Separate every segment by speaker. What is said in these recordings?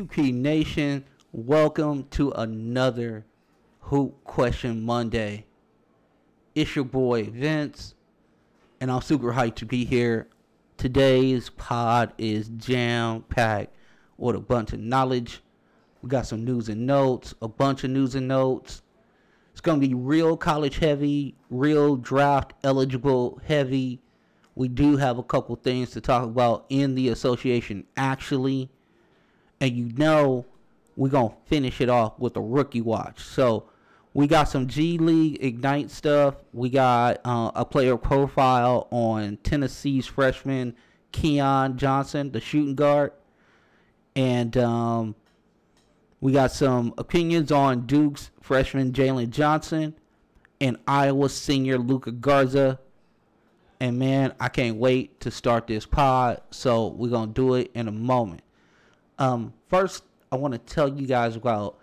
Speaker 1: QP Nation, welcome to another Hoop Question Monday. It's your boy Vince, and I'm super hyped to be here. Today's pod is jam packed with a bunch of knowledge. We got some news and notes, a bunch of news and notes. It's going to be real college heavy, real draft eligible heavy. We do have a couple things to talk about in the association actually. And you know, we're going to finish it off with a rookie watch. So, we got some G League Ignite stuff. We got uh, a player profile on Tennessee's freshman Keon Johnson, the shooting guard. And um, we got some opinions on Duke's freshman Jalen Johnson and Iowa senior Luka Garza. And man, I can't wait to start this pod. So we're going to do it in a moment. Um, first, I want to tell you guys about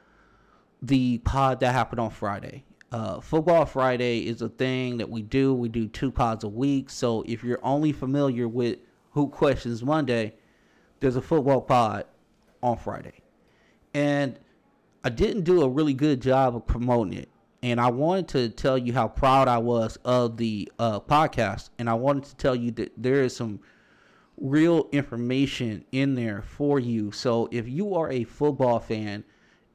Speaker 1: the pod that happened on Friday. Uh, Football Friday is a thing that we do. We do two pods a week. So if you're only familiar with Who Questions Monday, there's a football pod on Friday. And I didn't do a really good job of promoting it. And I wanted to tell you how proud I was of the uh, podcast. And I wanted to tell you that there is some real information in there for you. So if you are a football fan,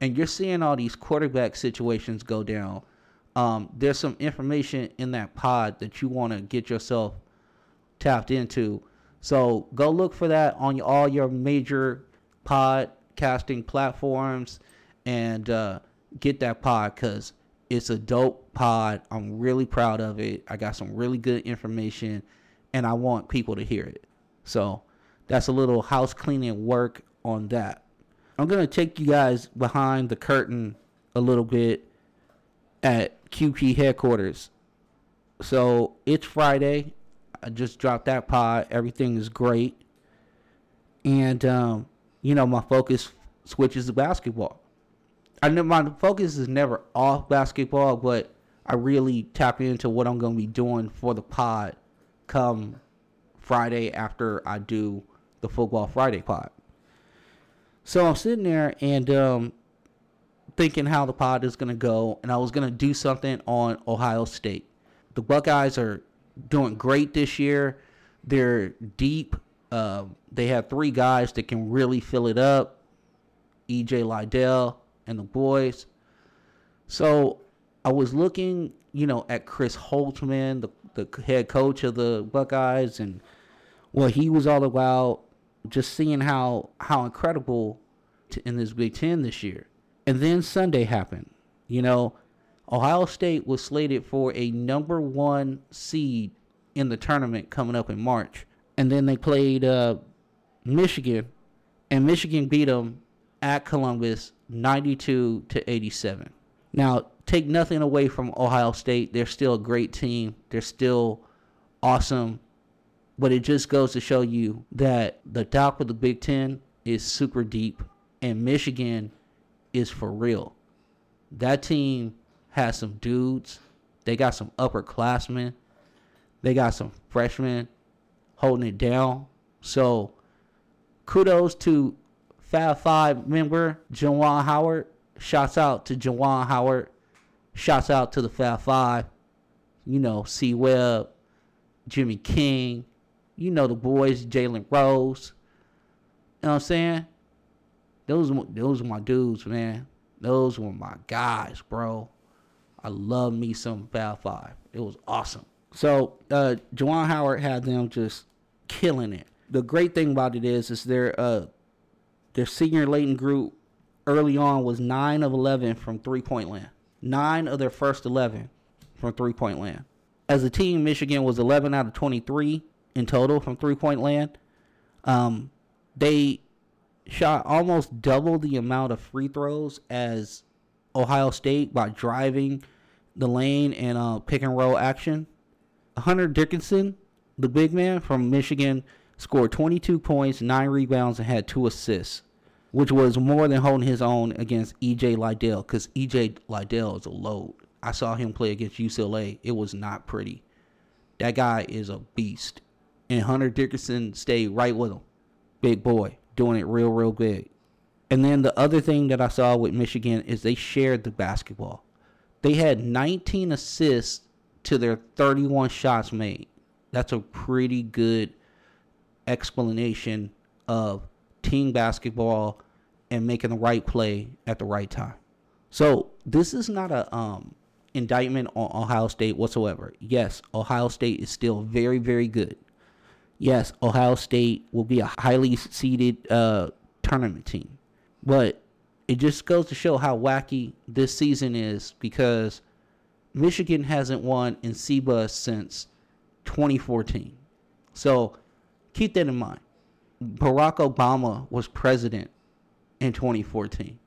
Speaker 1: and you're seeing all these quarterback situations go down, um, there's some information in that pod that you want to get yourself tapped into. So go look for that on all your major podcasting platforms and uh, get that pod because it's a dope pod. I'm really proud of it. I got some really good information and I want people to hear it. So that's a little house cleaning work on that. I'm gonna take you guys behind the curtain a little bit at QP headquarters. So it's Friday. I just dropped that pod. Everything is great, and um, you know my focus switches to basketball. I know my focus is never off basketball, but I really tap into what I'm going to be doing for the pod come Friday after I do the Football Friday pod. So I'm sitting there and um, thinking how the pod is going to go, and I was going to do something on Ohio State. The Buckeyes are doing great this year. They're deep. Uh, they have three guys that can really fill it up EJ Liddell and the boys. So I was looking, you know, at Chris Holtmann, the, the head coach of the Buckeyes, and what he was all about just seeing how how incredible in this Big Ten this year. And then Sunday happened. You know, Ohio State was slated for a number one seed in the tournament coming up in March, and then they played uh, Michigan, and Michigan beat them at Columbus 92 to 87. Now, take nothing away from Ohio State. They're still a great team. They're still awesome but it just goes to show you that the top of the Big Ten is super deep, and Michigan is for real. That team has some dudes. They got some upperclassmen. They got some freshmen holding it down. So kudos to Fab Five member Juwan Howard. Shouts out to Juwan Howard. Shouts out to the Fab Five. You know, C Webb, Jimmy King, you know the boys, Jalen Rose. You know what I'm saying? Those those are my dudes, man. Those were my guys, bro. I love me some Fab Five. It was awesome. So uh Juwan Howard had them just killing it. The great thing about it is is their uh their senior Leighton group early on was nine of eleven from three point land. Nine of their first eleven from three point land. As a team, Michigan was eleven out of twenty three in total from three point land. Um, they shot almost double the amount of free throws as Ohio State by driving the lane and uh, pick and roll action. Hunter Dickinson, the big man from Michigan, scored 22 points, nine rebounds, and had two assists, which was more than holding his own against EJ Liddell because EJ Liddell is a load. I saw him play against UCLA. It was not pretty. That guy is a beast and Hunter Dickinson stayed right with him. Big boy, doing it real, real big. And then the other thing that I saw with Michigan is they shared the basketball. They had 19 assists to their 31 shots made. That's a pretty good explanation of team basketball and making the right play at the right time. So this is not a um, indictment on Ohio State whatsoever. Yes, Ohio State is still very, very good. Yes, Ohio State will be a highly seeded uh, tournament team. But it just goes to show how wacky this season is because Michigan hasn't won in CBUS since 2014. So keep that in mind. Barack Obama was president in 2014.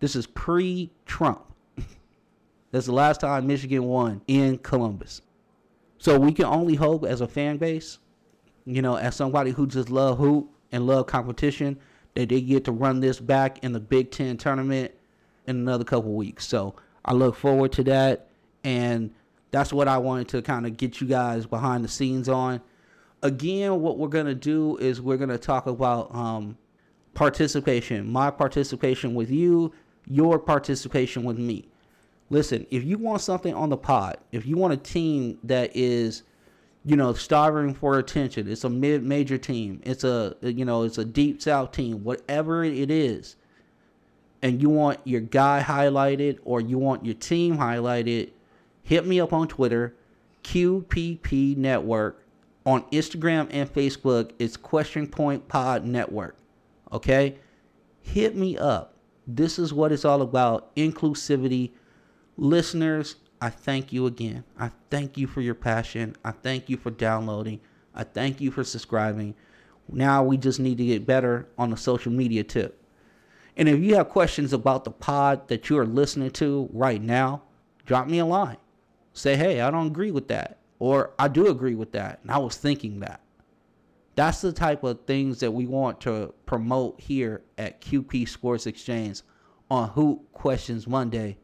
Speaker 1: This is pre Trump. That's the last time Michigan won in Columbus. So we can only hope as a fan base, you know, as somebody who just love hoop and love competition, that they get to run this back in the Big Ten tournament in another couple weeks. So I look forward to that. And that's what I wanted to kind of get you guys behind the scenes on. Again, what we're going to do is we're going to talk about um, participation, my participation with you, your participation with me. Listen, if you want something on the pod, if you want a team that is, you know, starving for attention, it's a mid major team, it's a you know, it's a deep south team, whatever it is, and you want your guy highlighted or you want your team highlighted, hit me up on Twitter, QPP Network. On Instagram and Facebook, it's Question Point Pod Network. Okay? Hit me up. This is what it's all about inclusivity Listeners, I thank you again. I thank you for your passion. I thank you for downloading. I thank you for subscribing. Now we just need to get better on the social media tip. And if you have questions about the pod that you are listening to right now, drop me a line. Say, hey, I don't agree with that. Or I do agree with that. And I was thinking that. That's the type of things that we want to promote here at QP Sports Exchange on Who Questions Monday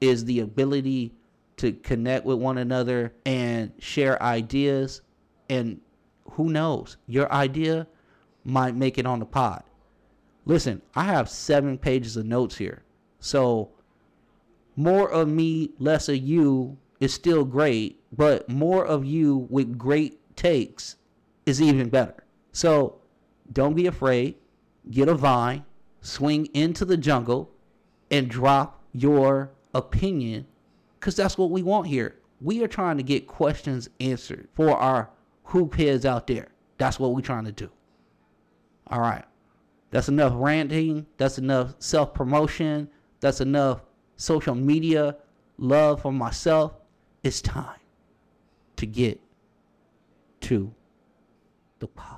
Speaker 1: is the ability to connect with one another and share ideas. And who knows, your idea might make it on the pod. Listen, I have seven pages of notes here. So more of me, less of you is still great, but more of you with great takes is even better. So don't be afraid. Get a vine, swing into the jungle, and drop your opinion because that's what we want here. We are trying to get questions answered for our hoop heads out there. That's what we're trying to do. All right. That's enough ranting. That's enough self promotion. That's enough social media love for myself. It's time to get to the pod.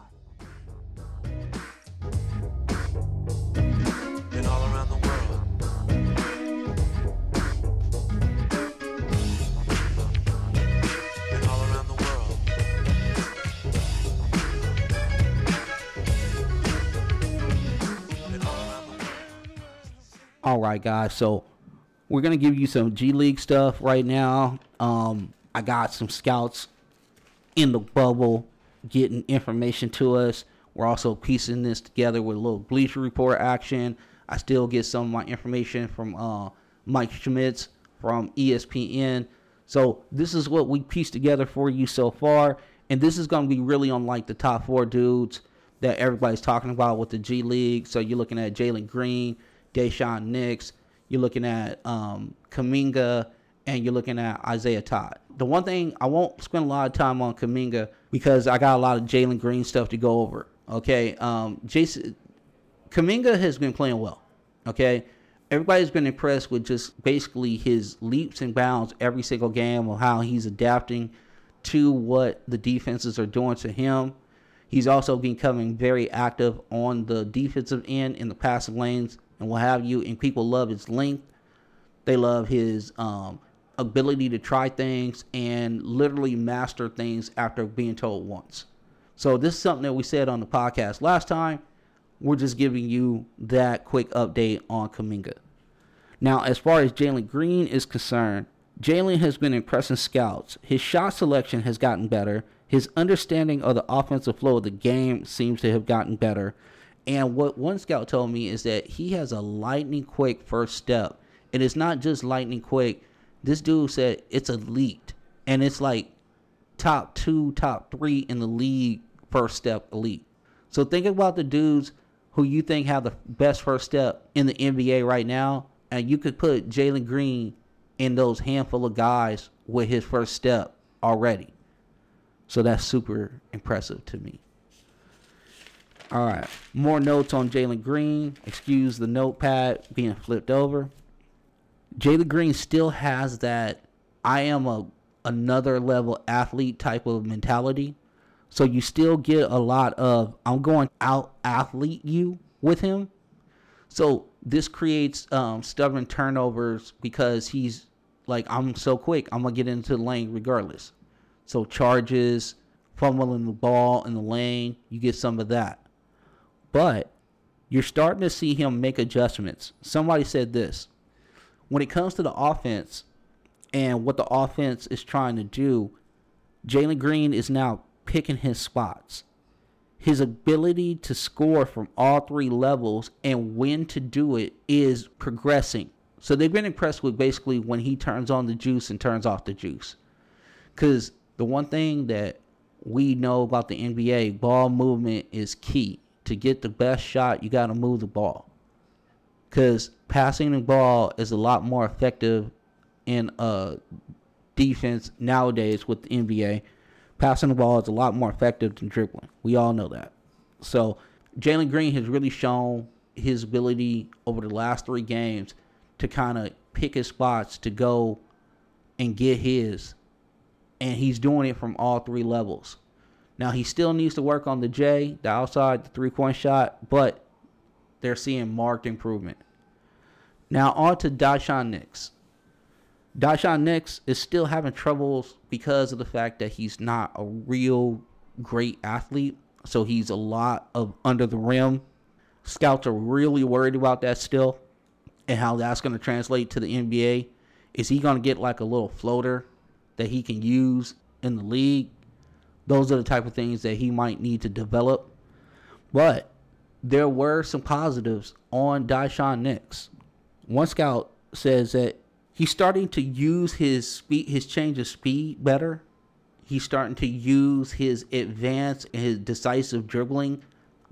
Speaker 1: All right, guys. So we're gonna give you some G League stuff right now. Um, I got some scouts in the bubble getting information to us. We're also piecing this together with a little Bleacher Report action. I still get some of my information from uh, Mike Schmitz from ESPN. So this is what we pieced together for you so far, and this is going to be really unlike the top four dudes that everybody's talking about with the G League. So you're looking at Jalen Green, Daishen Nix, you're looking at um, Kuminga, and you're looking at Isaiah Todd. The one thing I won't spend a lot of time on Kuminga because I got a lot of Jalen Green stuff to go over. Okay, um, Jason Kuminga has been playing well. Okay, everybody's been impressed with just basically his leaps and bounds every single game of how he's adapting to what the defenses are doing to him. He's also becoming very active on the defensive end in the passing lanes and what have you. And people love his length. They love his um, ability to try things and literally master things after being told once. So this is something that we said on the podcast last time. We're just giving you that quick update on Kuminga. Now, as far as Jalen Green is concerned, Jalen has been impressing scouts. His shot selection has gotten better. His understanding of the offensive flow of the game seems to have gotten better And what one scout told me is that he has a lightning quick first step. And it's not just lightning quick. This dude said it's elite. And it's like top two, top three in the league first step elite. So think about the dudes who you think have the best first step in the NBA right now. And you could put Jalen Green in those handful of guys with his first step already. So that's super impressive to me. All right. More notes on Jalen Green. Excuse the notepad being flipped over. Jalen Green still has that I am a another level athlete type of mentality. So you still get a lot of I'm going out athlete you with him. So this creates um, stubborn turnovers because he's like I'm so quick. I'm gonna get into the lane regardless. So charges, fumbling the ball in the lane, you get some of that. But you're starting to see him make adjustments. Somebody said this. When it comes to the offense and what the offense is trying to do, Jalen Green is now picking his spots. His ability to score from all three levels and when to do it is progressing. So they've been impressed with basically when he turns on the juice and turns off the juice. Because the one thing that we know about the NBA, ball movement is key. To get the best shot, you got to move the ball. Because passing the ball is a lot more effective in defense nowadays with the NBA. Passing the ball is a lot more effective than dribbling. We all know that. So Jalen Green has really shown his ability over the last three games to kind of pick his spots to go and get his and he's doing it from all three levels. Now he still needs to work on the J, the outside, the three point shot, but they're seeing marked improvement. Now on to Daishen Nix. Daishen Nix is still having troubles because of the fact that he's not a real great athlete. So he's a lot of under the rim. Scouts are really worried about that still and how that's going to translate to the NBA. Is he going to get like a little floater that he can use in the league. Those are the type of things that he might need to develop. But there were some positives on Daishen Nix. One scout says that he's starting to use his speed, his change of speed better. He's starting to use his advance and his decisive dribbling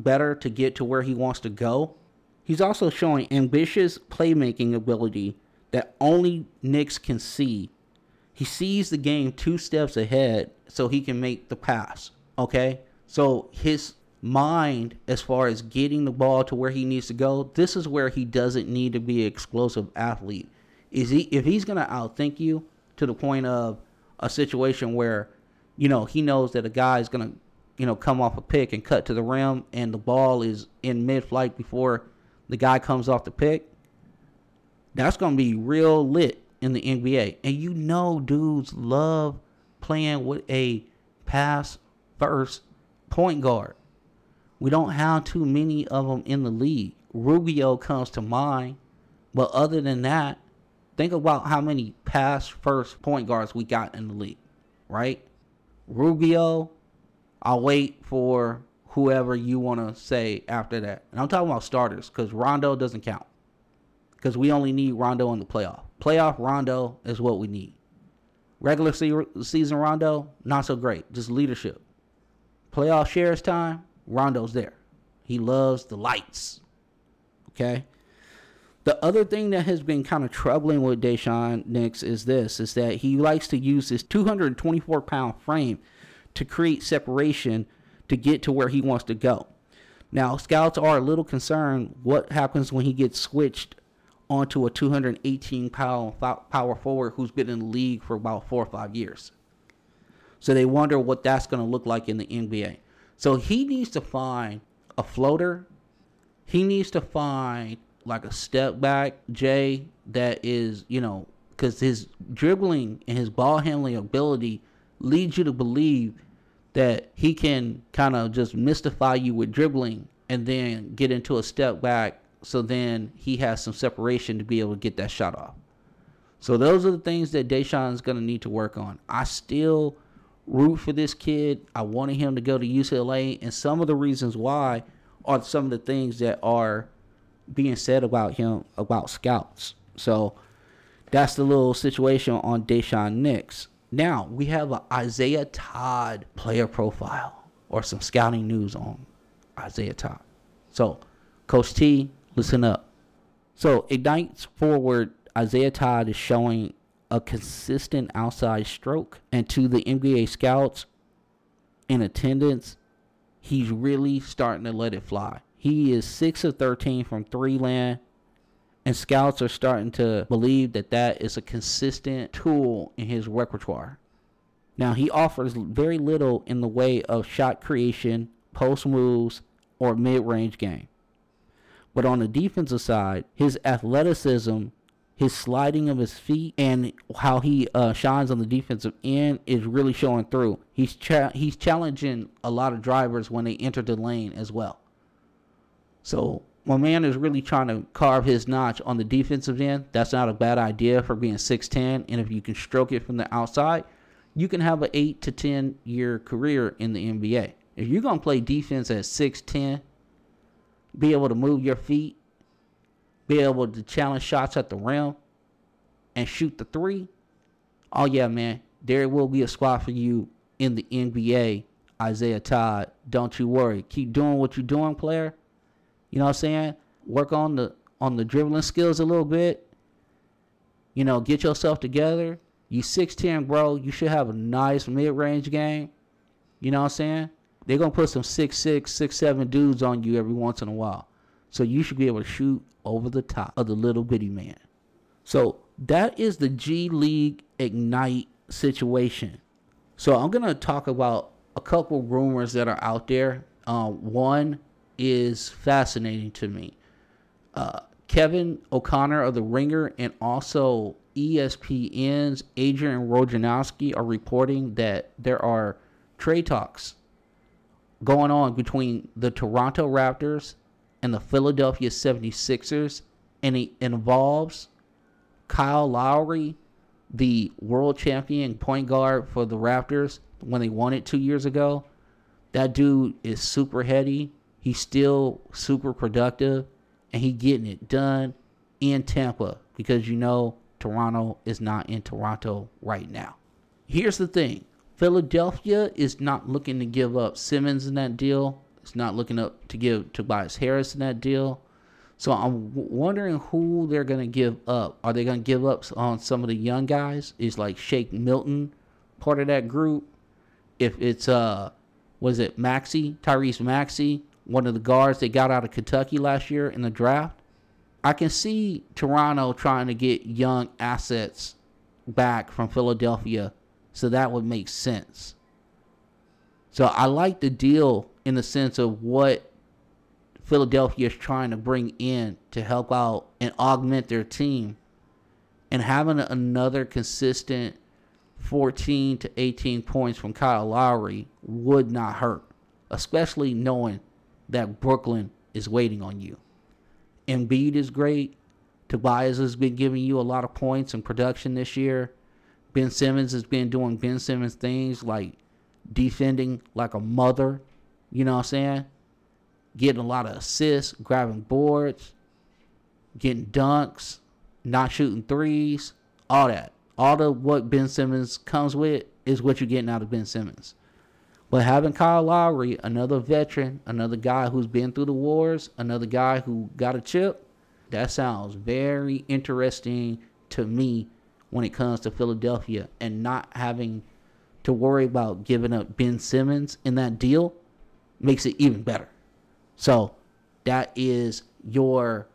Speaker 1: better to get to where he wants to go. He's also showing ambitious playmaking ability that only Nix can see he sees the game two steps ahead so he can make the pass. Okay? So his mind as far as getting the ball to where he needs to go, this is where he doesn't need to be an explosive athlete. Is he if he's gonna outthink you to the point of a situation where, you know, he knows that a guy is gonna, you know, come off a pick and cut to the rim and the ball is in mid flight before the guy comes off the pick, that's gonna be real lit in the NBA. And you know, dudes love playing with a pass first point guard. We don't have too many of them in the league. Rubio comes to mind. But other than that, think about how many pass first point guards we got in the league, right? Rubio, I'll wait for whoever you want to say after that. And I'm talking about starters because Rondo doesn't count. Because we only need Rondo in the playoff. Playoff Rondo is what we need. Regular season Rondo, not so great. Just leadership. Playoff shares time, Rondo's there. He loves the lights. Okay. The other thing that has been kind of troubling with Daishen Nix is this: is that he likes to use his 224 pound frame to create separation to get to where he wants to go. Now, scouts are a little concerned what happens when he gets switched onto a 218 pound power forward who's been in the league for about four or five years. So they wonder what that's going to look like in the NBA. So he needs to find a floater. He needs to find like a step back Jay that is, you know, because his dribbling and his ball handling ability leads you to believe that he can kind of just mystify you with dribbling and then get into a step back so then he has some separation to be able to get that shot off. So those are the things that Daishen's going to need to work on. I still root for this kid. I wanted him to go to UCLA, and some of the reasons why are some of the things that are being said about him about scouts. So that's the little situation on Daishen Nix. Now we have a Isaiah Todd player profile or some scouting news on Isaiah Todd. So, Coach T, listen up. So Ignite's forward Isaiah Todd is showing a consistent outside stroke, and to the NBA scouts in attendance, he's really starting to let it fly. He is six of thirteen from three land, and scouts are starting to believe that that is a consistent tool in his repertoire. Now, he offers very little in the way of shot creation, post moves, or mid range game. But on the defensive side, his athleticism, his sliding of his feet, and how he uh, shines on the defensive end is really showing through. He's cha- he's challenging a lot of drivers when they enter the lane as well. So my man is really trying to carve his notch on the defensive end. That's not a bad idea for being 6'10. And if you can stroke it from the outside, you can have an 8 to 10 year career in the NBA. If you're going to play defense at 6'10, be able to move your feet, be able to challenge shots at the rim, and shoot the three, oh, yeah, man, there will be a spot for you in the NBA, Isaiah Todd. Don't you worry. Keep doing what you're doing, player. You know what I'm saying? Work on the on the dribbling skills a little bit. You know, get yourself together. You 6'10, bro. You should have a nice mid range game. You know what I'm saying? They're gonna put some six six six seven dudes on you every once in a while. So you should be able to shoot over the top of the little bitty man. So that is the G League Ignite situation. So I'm gonna talk about a couple rumors that are out there. Uh, one is fascinating to me. Uh, Kevin O'Connor of The Ringer and also ESPN's Adrian Wojnarowski are reporting that there are trade talks going on between the Toronto Raptors and the Philadelphia 76ers, and it involves Kyle Lowry, the world champion point guard for the Raptors when they won it two years ago. That dude is super heady. He's still super productive and he getting it done in Tampa because you know Toronto is not in Toronto right now. Here's the thing. Philadelphia is not looking to give up Simmons in that deal. It's not looking up to give Tobias Harris in that deal. So I'm wondering who they're going to give up. Are they going to give up on some of the young guys? Is like Shake Milton part of that group? If it's uh was it Maxey Tyrese Maxey, one of the guards they got out of Kentucky last year in the draft. I can see Toronto trying to get young assets back from Philadelphia, so that would make sense. So I like the deal in the sense of what Philadelphia is trying to bring in to help out and augment their team. And having another consistent 14 to 18 points from Kyle Lowry would not hurt, especially knowing that Brooklyn is waiting on you. Embiid is great. Tobias has been giving you a lot of points and production this year. Ben Simmons has been doing Ben Simmons things like defending like a mother. You know what I'm saying? Getting a lot of assists, grabbing boards, getting dunks, not shooting threes, all that. All the what Ben Simmons comes with is what you're getting out of Ben Simmons. But having Kyle Lowry, another veteran, another guy who's been through the wars, another guy who got a chip, that sounds very interesting to me when it comes to Philadelphia and not having to worry about giving up Ben Simmons in that deal makes it even better. So that is your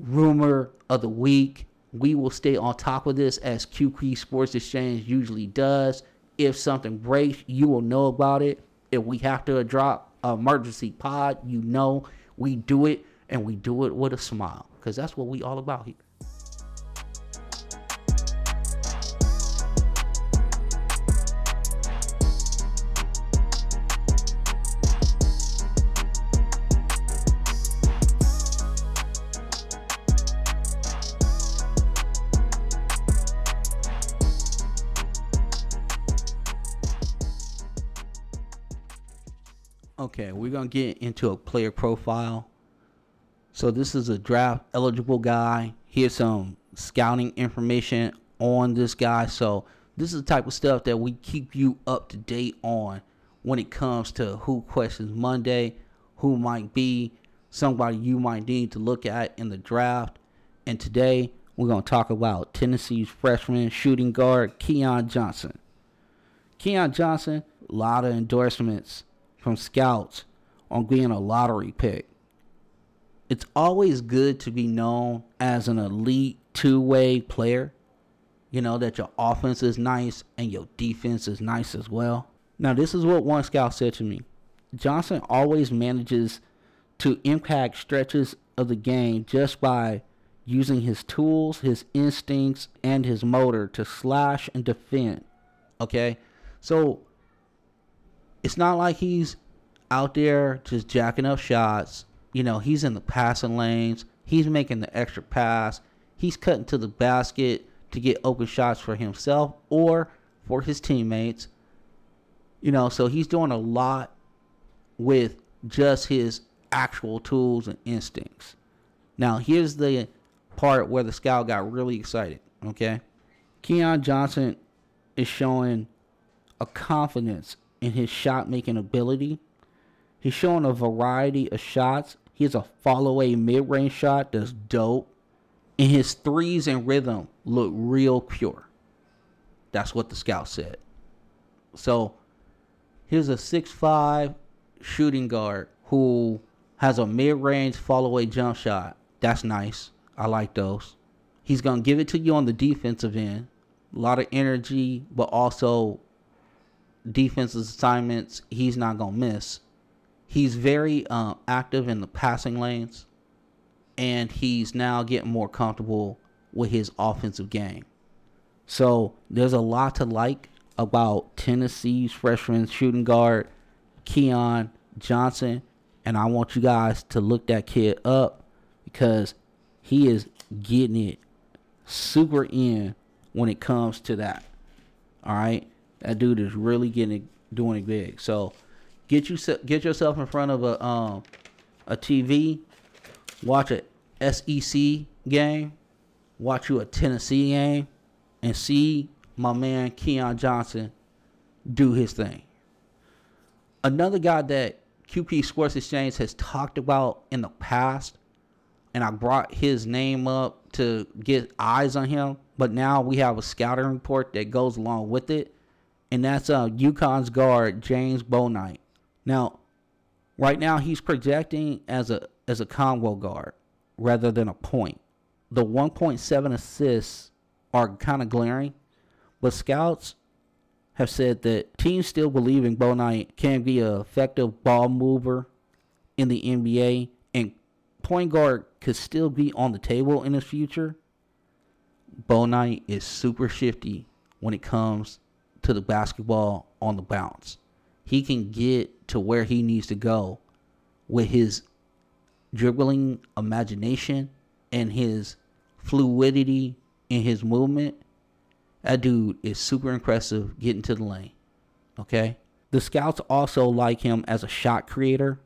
Speaker 1: rumor of the week. We will stay on top of this as QP Sports Exchange usually does. If something breaks, you will know about it. If we have to drop emergency pod, you know we do it and we do it with a smile because that's what we all about here. Okay, we're gonna get into a player profile. So this is a draft eligible guy. Here's some scouting information on this guy. So this is the type of stuff that we keep you up to date on when it comes to who questions Monday, who might be somebody you might need to look at in the draft. And today we're going to talk about Tennessee's freshman shooting guard Keon Johnson. Keon Johnson, a lot of endorsements from scouts on being a lottery pick. It's always good to be known as an elite two way player. You know, that your offense is nice and your defense is nice as well. Now, this is what one scout said to me Johnson always manages to impact stretches of the game just by using his tools, his instincts, and his motor to slash and defend. Okay? So it's not like he's out there just jacking up shots. You know, he's in the passing lanes. He's making the extra pass. He's cutting to the basket to get open shots for himself or for his teammates. You know, so he's doing a lot with just his actual tools and instincts. Now, here's the part where the scout got really excited. Okay. Keon Johnson is showing a confidence in his shot making ability. He's showing a variety of shots. He has a follow away mid range shot that's dope. And his threes and rhythm look real pure. That's what the scout said. So here's a six-five shooting guard who has a mid range follow away jump shot. That's nice. I like those. He's going to give it to you on the defensive end. A lot of energy, but also defensive assignments he's not going to miss. He's very uh, active in the passing lanes, and he's now getting more comfortable with his offensive game. So there's a lot to like about Tennessee's freshman shooting guard, Keon Johnson. And I want you guys to look that kid up because he is getting it super in when it comes to that. All right, that dude is really getting it, doing it big. So get you get yourself in front of a um a TV, watch a SEC game, watch you a Tennessee game, and see my man Keon Johnson do his thing. Another guy that QP Sports Exchange has talked about in the past, and I brought his name up to get eyes on him. But now we have a scouting report that goes along with it, and that's uh, UConn's guard James Bouknight. Now, right now he's projecting as a as a combo guard rather than a point. The 1.7 assists are kind of glaring, but scouts have said that teams still believe in Bouknight can be an effective ball mover in the NBA, and point guard could still be on the table in his future. Bouknight is super shifty when it comes to the basketball on the bounce. He can get to where he needs to go with his dribbling imagination and his fluidity in his movement that dude is super impressive getting to the lane. Okay? The scouts also like him as a shot creator.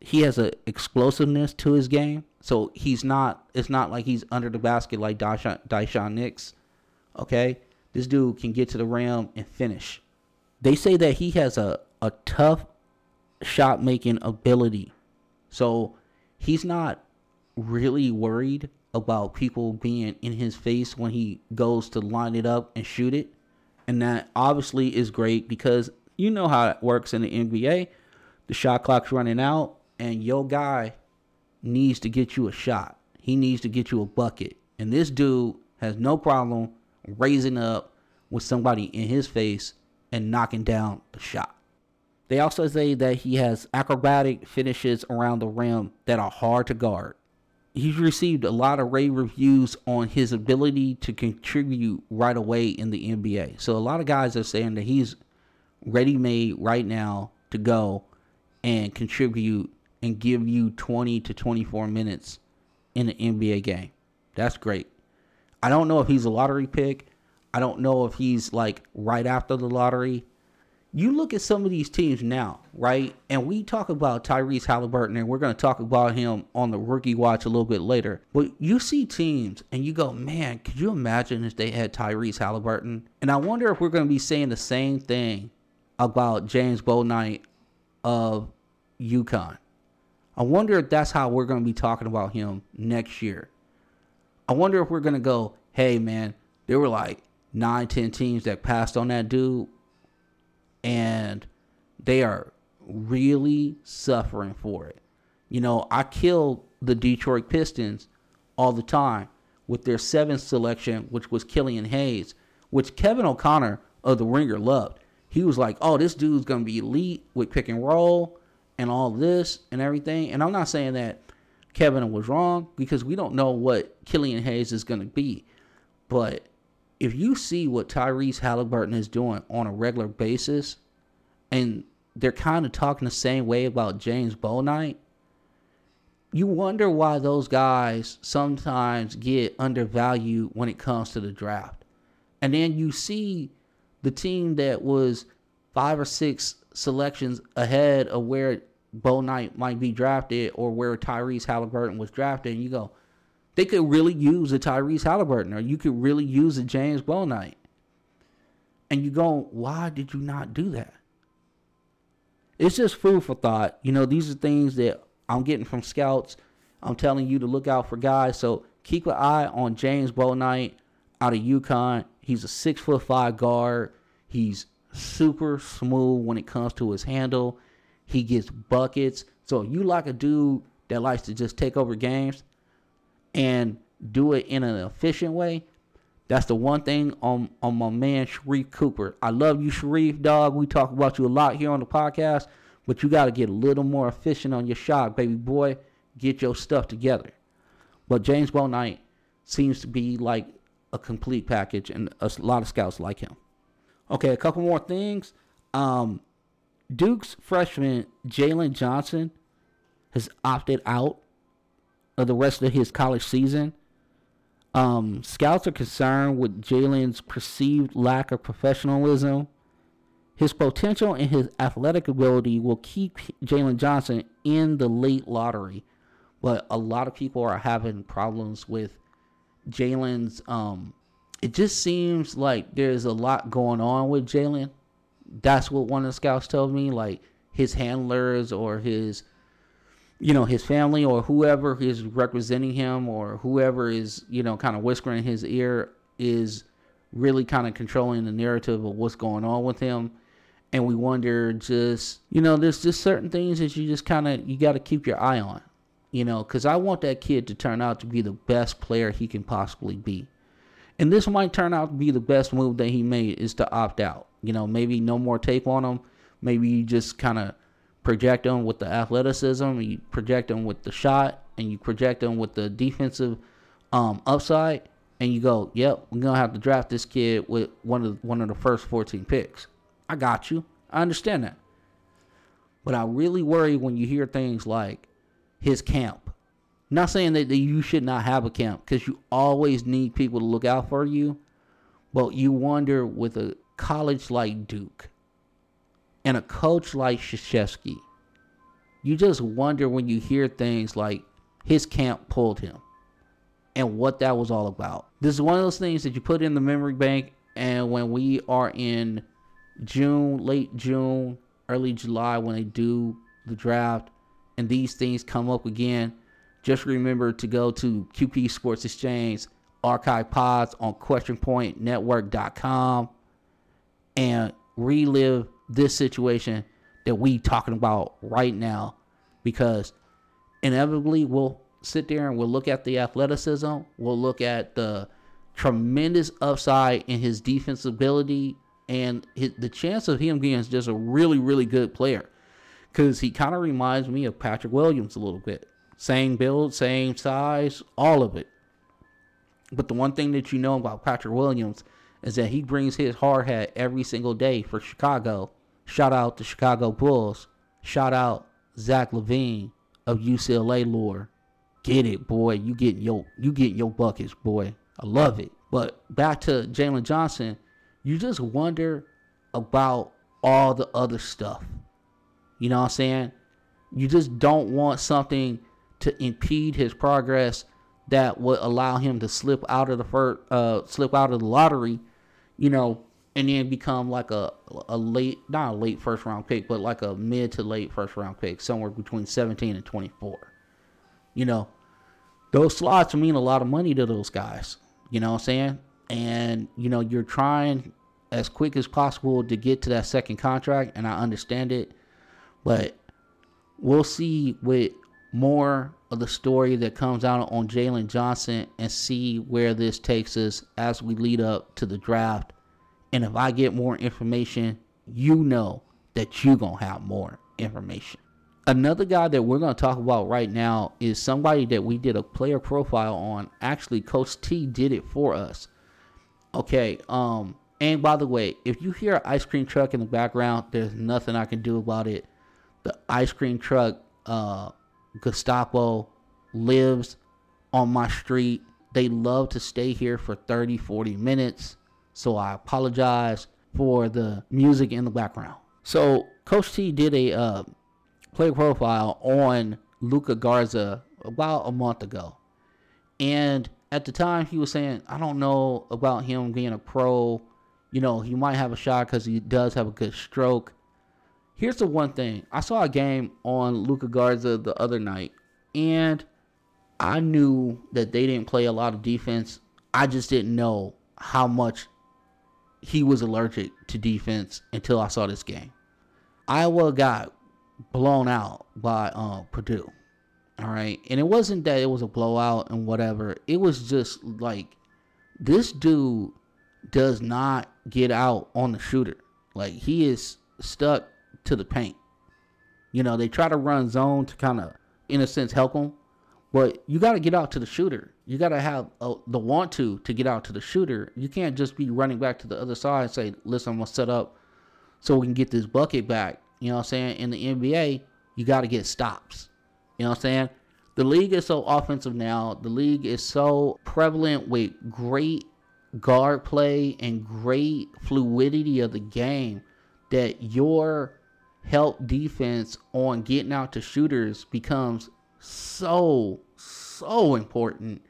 Speaker 1: He has an explosiveness to his game. So he's not it's not like he's under the basket like Daishen Nix. Okay? This dude can get to the rim and finish. They say that he has a, a tough shot making ability. So he's not really worried about people being in his face when he goes to line it up and shoot it. And that obviously is great because you know how it works in the NBA. The shot clock's running out, and your guy needs to get you a shot. He needs to get you a bucket. And this dude has no problem raising up with somebody in his face and knocking down the shot. They also say that he has acrobatic finishes around the rim that are hard to guard he's received a lot of rave reviews on his ability to contribute right away in the NBA. So a lot of guys are saying that he's ready made right now to go and contribute and give you 20 to 24 minutes in an NBA game. That's great. I don't know if he's a lottery pick. I don't know if he's like right after the lottery. you look at some of these teams now, right? And we talk about Tyrese Haliburton, and we're going to talk about him on the rookie watch a little bit later. But you see teams, and you go, man, could you imagine if they had Tyrese Haliburton? And I wonder if we're going to be saying the same thing about James Bouknight of UConn. I wonder if that's how we're going to be talking about him next year. I wonder if we're going to go, hey, man, there were like nine, ten teams that passed on that dude and they are really suffering for it. You know, I kill the Detroit Pistons all the time with their seventh selection, which was Killian Hayes, which Kevin O'Connor of the Ringer loved. He was like, "Oh, this dude's gonna be elite with pick and roll and all this and everything." And I'm not saying that Kevin was wrong because we don't know what Killian Hayes is gonna be, but if you see what Tyrese Haliburton is doing on a regular basis, and they're kind of talking the same way about James Bouknight, you wonder why those guys sometimes get undervalued when it comes to the draft. And then you see the team that was five or six selections ahead of where Bouknight might be drafted or where Tyrese Haliburton was drafted, and you go, they could really use a Tyrese Haliburton, or you could really use a James Bouknight. And you go, why did you not do that? It's just food for thought. You know, these are things that I'm getting from scouts. I'm telling you to look out for guys. So keep an eye on James Bouknight out of UConn. He's a six foot five guard. He's super smooth when it comes to his handle. He gets buckets. So you like a dude that likes to just take over games, and do it in an efficient way. That's the one thing on on my man Sharife Cooper. I love you, Sharife, dog. We talk about you a lot here on the podcast, but you got to get a little more efficient on your shot, baby boy. Get your stuff together. But James Bouknight seems to be like a complete package, and a lot of scouts like him. Okay, a couple more things. Um, Duke's freshman Jalen Johnson has opted out of the rest of his college season. Um, scouts are concerned with Jalen's perceived lack of professionalism. His potential and his athletic ability will keep Jalen Johnson in the late lottery, but a lot of people are having problems with Jalen's. Um, it just seems like there's a lot going on with Jalen. That's what one of the scouts told me. Like his handlers or his you know his family or whoever is representing him or whoever is you know kind of whispering in his ear is really kind of controlling the narrative of what's going on with him and we wonder just you know there's just certain things that you just kind of you got to keep your eye on you know because i want that kid to turn out to be the best player he can possibly be and this might turn out to be the best move that he made is to opt out you know maybe no more tape on him maybe you just kind of project them with the athleticism, you project them with the shot, and you project them with the defensive um, upside, and you go, "Yep, we're gonna have to draft this kid with one of one of the first 14 picks." I got you. I understand that, but I really worry when you hear things like his camp. Not saying that, that you should not have a camp because you always need people to look out for you, but you wonder with a college like Duke and a coach like Krzyzewski, you just wonder when you hear things like his camp pulled him and what that was all about. This is one of those things that you put in the memory bank, and when we are in June, late June, early July, when they do the draft, and these things come up again, just remember to go to QP Sports Exchange archive pods on questionpointnetwork.com and relive this situation that we talking about right now because inevitably we'll sit there and we'll look at the athleticism, we'll look at the tremendous upside in his defense ability and his, the chance of him being just a really really good player because he kind of reminds me of Patrick Williams a little bit. Same build, same size, all of it. But the one thing that you know about Patrick Williams is that he brings his hard hat every single day for Chicago Shout out to Chicago Bulls. Shout out Zach LaVine of UCLA lore. Get it, boy. You getting your you getting your buckets, boy. I love it. But back to Jalen Johnson, you just wonder about all the other stuff. You know what I'm saying? You just don't want something to impede his progress that would allow him to slip out of the first, uh, slip out of the lottery, you know, and then become like a a late, not a late first round pick, but like a mid to late first round pick, somewhere between 17 and 24. You know, those slots mean a lot of money to those guys. You know what I'm saying? And you know, you're trying as quick as possible to get to that second contract, and I understand it, but we'll see with more of the story that comes out on Jalen Johnson and see where this takes us as we lead up to the draft. And if I get more information, you know that you're going to have more information. Another guy that we're going to talk about right now is somebody that we did a player profile on. Actually, Coach T did it for us. Okay, um, and by the way, if you hear an ice cream truck in the background, there's nothing I can do about it. The ice cream truck uh, Gestapo lives on my street. They love to stay here for 30, 40 minutes. So I apologize for the music in the background. So Coach T did a uh, play profile on Luka Garza about a month ago. And at the time, he was saying, I don't know about him being a pro. You know, he might have a shot because he does have a good stroke. Here's the one thing I saw a game on Luka Garza the other night, and I knew that they didn't play a lot of defense. I just didn't know how much he was allergic to defense until I saw this game. Iowa got blown out by uh, Purdue. All right. And it wasn't that it was a blowout and whatever. It was just like this dude does not get out on the shooter. Like he is stuck to the paint. You know, they try to run zone to kind of, in a sense, help them. But you got to get out to the shooter. You got to have a, the want to to get out to the shooter. You can't just be running back to the other side and say, listen, I'm going to set up so we can get this bucket back. You know what I'm saying? In the NBA, you got to get stops. You know what I'm saying? The league is so offensive now. The league is so prevalent with great guard play and great fluidity of the game that your help defense on getting out to shooters becomes so, so important.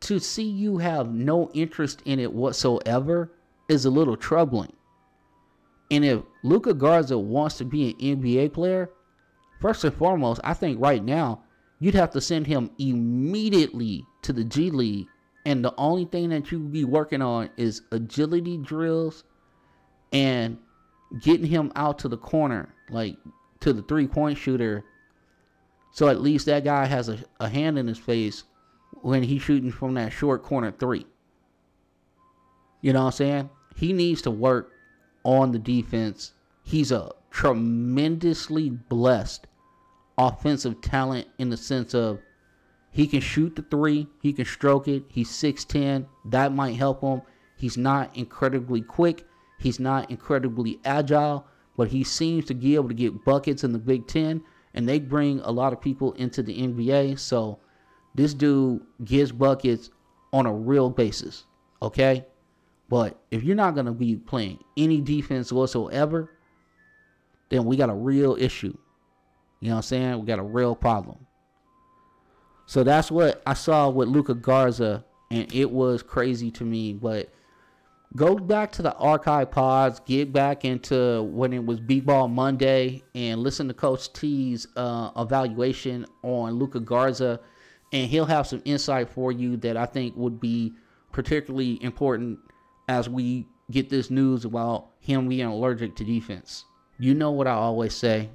Speaker 1: To see you have no interest in it whatsoever is a little troubling. And if Luka Garza wants to be an NBA player, first and foremost, I think right now you'd have to send him immediately to the G League. And the only thing that you would be working on is agility drills and getting him out to the corner, like to the three point shooter. So at least that guy has a, a hand in his face when he's shooting from that short corner three. You know what I'm saying? He needs to work on the defense. He's a tremendously blessed offensive talent in the sense of he can shoot the three, he can stroke it. He's 6'10. That might help him. He's not incredibly quick, He's not incredibly agile, but he seems to be able to get buckets in the Big Ten, and they bring a lot of people into the NBA. So this dude gives buckets on a real basis, okay? But if you're not going to be playing any defense whatsoever, then we got a real issue. You know what I'm saying? We got a real problem. So that's what I saw with Luka Garza, and it was crazy to me. But go back to the archive pods, get back into when it was B-Ball Monday, and listen to Coach T's uh, evaluation on Luka Garza, and he'll have some insight for you that I think would be particularly important as we get this news about him being allergic to defense. You know what I always say.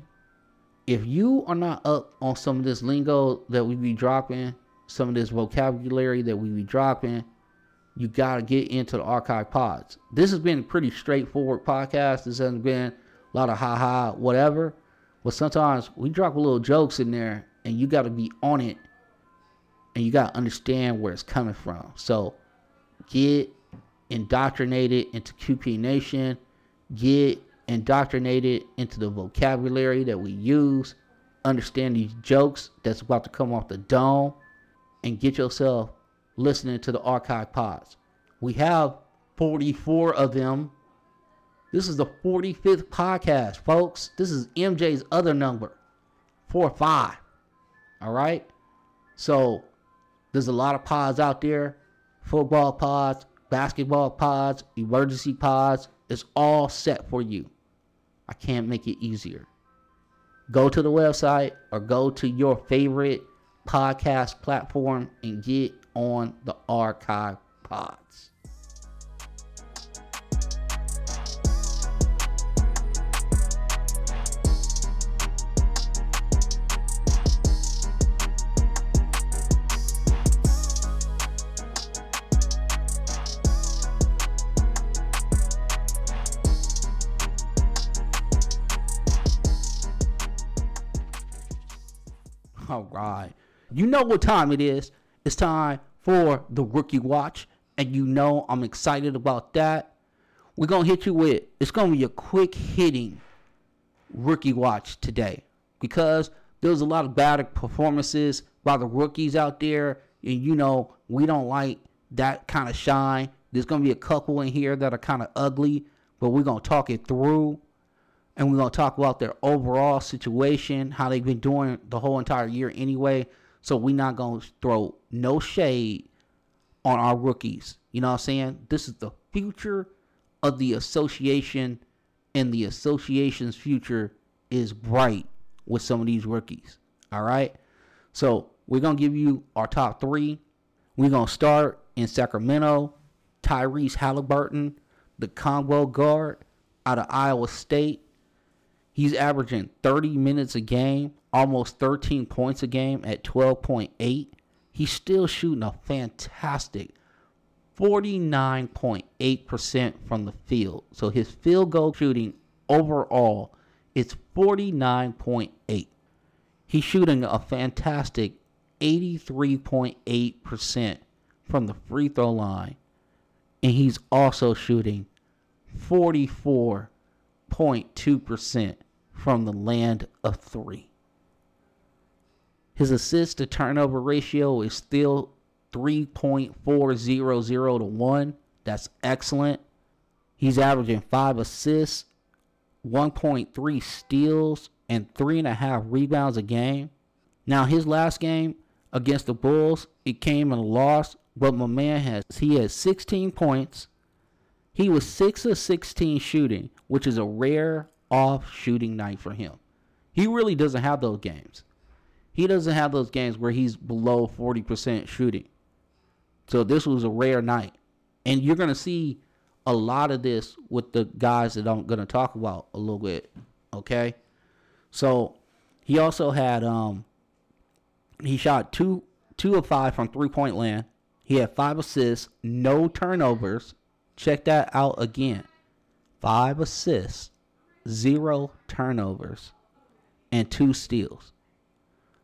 Speaker 1: If you are not up on some of this lingo that we be dropping, some of this vocabulary that we be dropping, you got to get into the archive pods. This has been a pretty straightforward podcast. This hasn't been a lot of ha ha, whatever. But sometimes we drop a little jokes in there and you got to be on it and you got to understand where it's coming from. So get indoctrinated into QP Nation, get indoctrinated into the vocabulary that we use, understand these jokes that's about to come off the dome, and get yourself listening to the archive pods. We have 44 of them This is the 45th podcast, folks. This is MJ's other number, four five. All right. So there's a lot of pods out there football pods, basketball pods, emergency pods. It's all set for you. I can't make it easier. Go to the website or go to your favorite podcast platform and get on the archive pods. All right. You know what time it is. It's time for the rookie watch. And you know I'm excited about that. We're to hit you with, it's to be a quick hitting rookie watch today. Because there's a lot of bad performances by the rookies out there. And you know, we don't like that kind of shine. There's to be a couple in here that are kind of ugly. But we're to talk it through and we're going to talk about their overall situation, how they've been doing the whole entire year anyway. So we're not going to throw no shade on our rookies. You know what I'm saying? This is the future of the association, and the association's future is bright with some of these rookies. All right? So we're going to give you our top three. We're going to start in Sacramento. Tyrese Haliburton, the combo guard out of Iowa State. He's averaging 30 minutes a game, almost 13 points a game at 12.8. He's still shooting a fantastic 49.8% from the field. So his field goal shooting overall is 49.8. He's shooting a fantastic 83.8% from the free throw line. And he's also shooting 44.2% from the land of three. His assist to turnover ratio is still 3.400 to 1. That's excellent. He's averaging five assists, 1.3 steals, and three and a half rebounds a game. Now, his last game against the Bulls, it came in a loss, but my man has he has 16 points. He was 6 of 16 shooting, which is a rare off shooting night for him. He really doesn't have those games. He doesn't have those games where he's below 40% shooting. So this was a rare night. And you're going to see a lot of this with the guys that I'm going to talk about a little bit, okay? So he also had um he shot 2 2 of 5 from three-point land. He had 5 assists, no turnovers. Check that out again. 5 assists, zero turnovers, and two steals.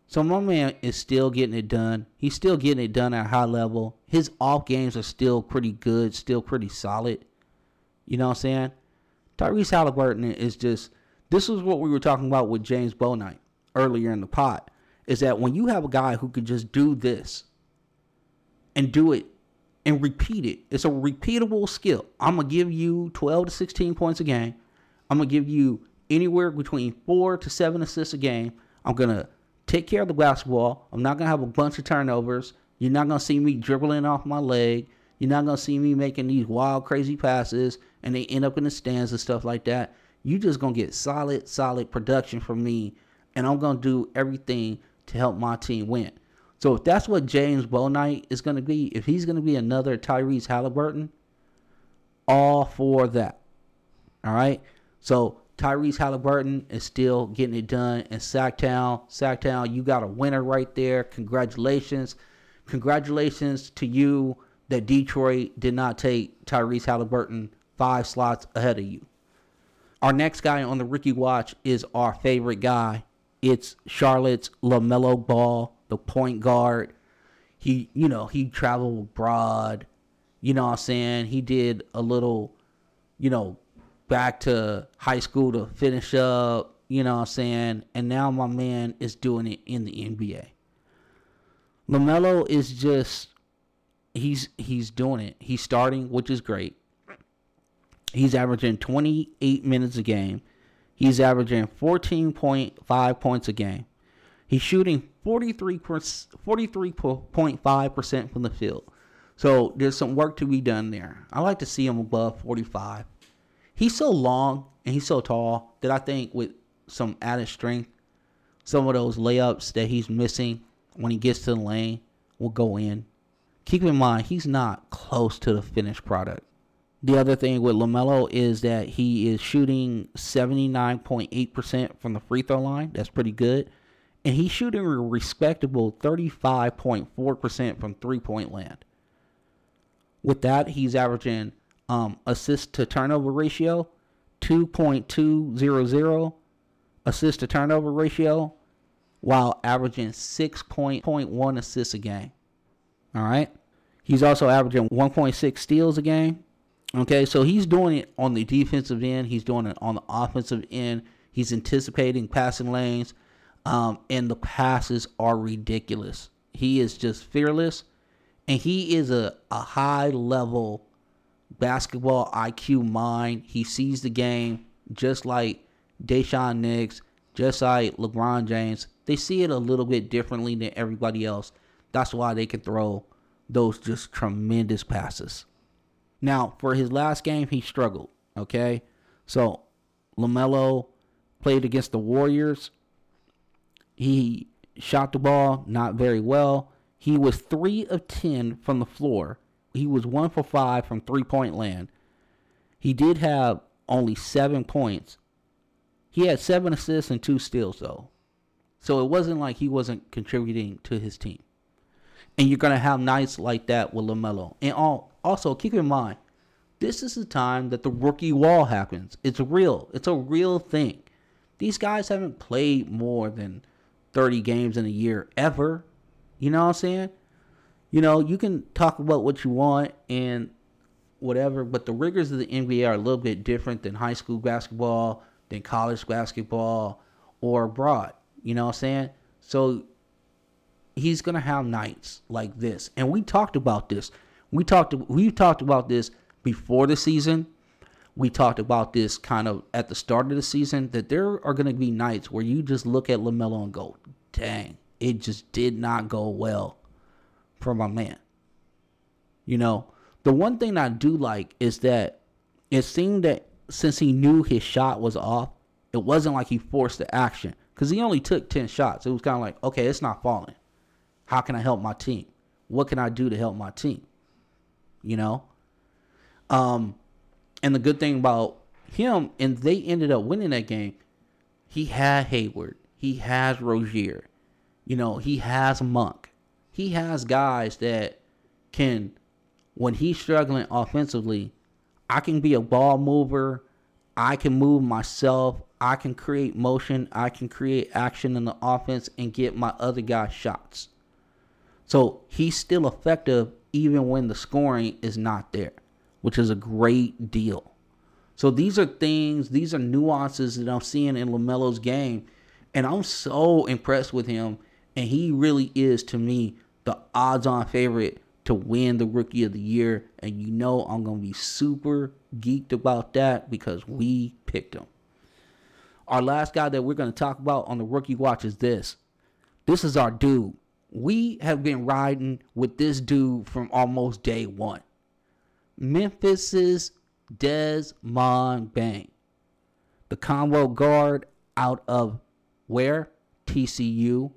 Speaker 1: So my man is still getting it done. He's still getting it done at a high level. His off games are still pretty good, still pretty solid. You know what I'm saying? Tyrese Haliburton is just this is what we were talking about with James Bouknight earlier in the pot. Is that when you have a guy who can just do this and do it and repeat it, it's a repeatable skill. I'm gonna give you 12 to 16 points a game. I'm gonna give you anywhere between four to seven assists a game. I'm gonna take care of the basketball. I'm not gonna have a bunch of turnovers. You're not gonna see me dribbling off my leg. You're not gonna see me making these wild, crazy passes and they end up in the stands and stuff like that. You're just gonna get solid, solid production from me, and I'm gonna do everything to help my team win. So if that's what James Bouknight is gonna be, if he's gonna be another Tyrese Haliburton, all for that. All right. So Tyrese Haliburton is still getting it done in Sactown. Sactown, you got a winner right there. Congratulations. Congratulations to you that Detroit did not take Tyrese Haliburton five slots ahead of you. Our next guy on the rookie watch is our favorite guy. It's Charlotte's LaMelo Ball, the point guard. He, you know, he traveled abroad. You know what I'm saying? He did a little, you know, back to high school to finish up, you know what I'm saying? And now my man is doing it in the NBA. LaMelo is just he's he's doing it. He's starting, which is great. He's averaging 28 minutes a game. He's averaging 14.5 points a game. He's shooting 43 43.5% from the field. So there's some work to be done there. I like to see him above 45. He's so long and he's so tall that I think with some added strength, some of those layups that he's missing when he gets to the lane will go in. Keep in mind, he's not close to the finished product. The other thing with LaMelo is that he is shooting 79.8% from the free throw line. That's pretty good. And he's shooting a respectable 35.4% from three point land. With that, he's averaging um, assist to turnover ratio 2.200 assist to turnover ratio while averaging 6.1 assists a game. All right. He's also averaging 1.6 steals a game. Okay, so he's doing it on the defensive end. He's doing it on the offensive end. He's anticipating passing lanes, um, and the passes are ridiculous. He is just fearless, and he is a, a high level basketball IQ mind. He sees the game just like Deshaun Nix, just like LeBron James. They see it a little bit differently than everybody else. That's why they can throw those just tremendous passes. Now, for his last game, he struggled. Okay. So, LaMelo played against the Warriors. He shot the ball not very well. He was 3 of 10 from the floor he was one for five from three point land. He did have only seven points. He had seven assists and two steals though. So it wasn't like he wasn't contributing to his team. And you're gonna have nights like that with LaMelo. And all, also keep in mind, this is the time that the rookie wall happens. It's real. It's a real thing. These guys haven't played more than 30 games in a year ever. You know what I'm saying? You know, you can talk about what you want and whatever, but the rigors of the NBA are a little bit different than high school basketball, than college basketball, or abroad. You know what I'm saying? So he's gonna have nights like this, and we talked about this. We talked we talked about this before the season. We talked about this kind of at the start of the season that there are gonna be nights where you just look at LaMelo and go, "Dang, it just did not go well." For my man. You know, the one thing I do like is that it seemed that since he knew his shot was off, it wasn't like he forced the action because he only took 10 shots. It was kind of like, okay, it's not falling. How can I help my team? What can I do to help my team? You know? Um, and the good thing about him, and they ended up winning that game, he had Hayward. He has Rozier. You know, he has Monk he has guys that can, when he's struggling offensively, I can be a ball mover. I can move myself. I can create motion. I can create action in the offense and get my other guys shots. So he's still effective even when the scoring is not there, which is a great deal. So these are things, these are nuances that I'm seeing in LaMelo's game. And I'm so impressed with him. And he really is, to me, the odds on favorite to win the rookie of the year. And you know I'm going to be super geeked about that because we picked him. Our last guy that we're going to talk about on the rookie watch is this. This is our dude. We have been riding with this dude from almost day one. Memphis's Desmond Bane. The combo guard out of where? TCU.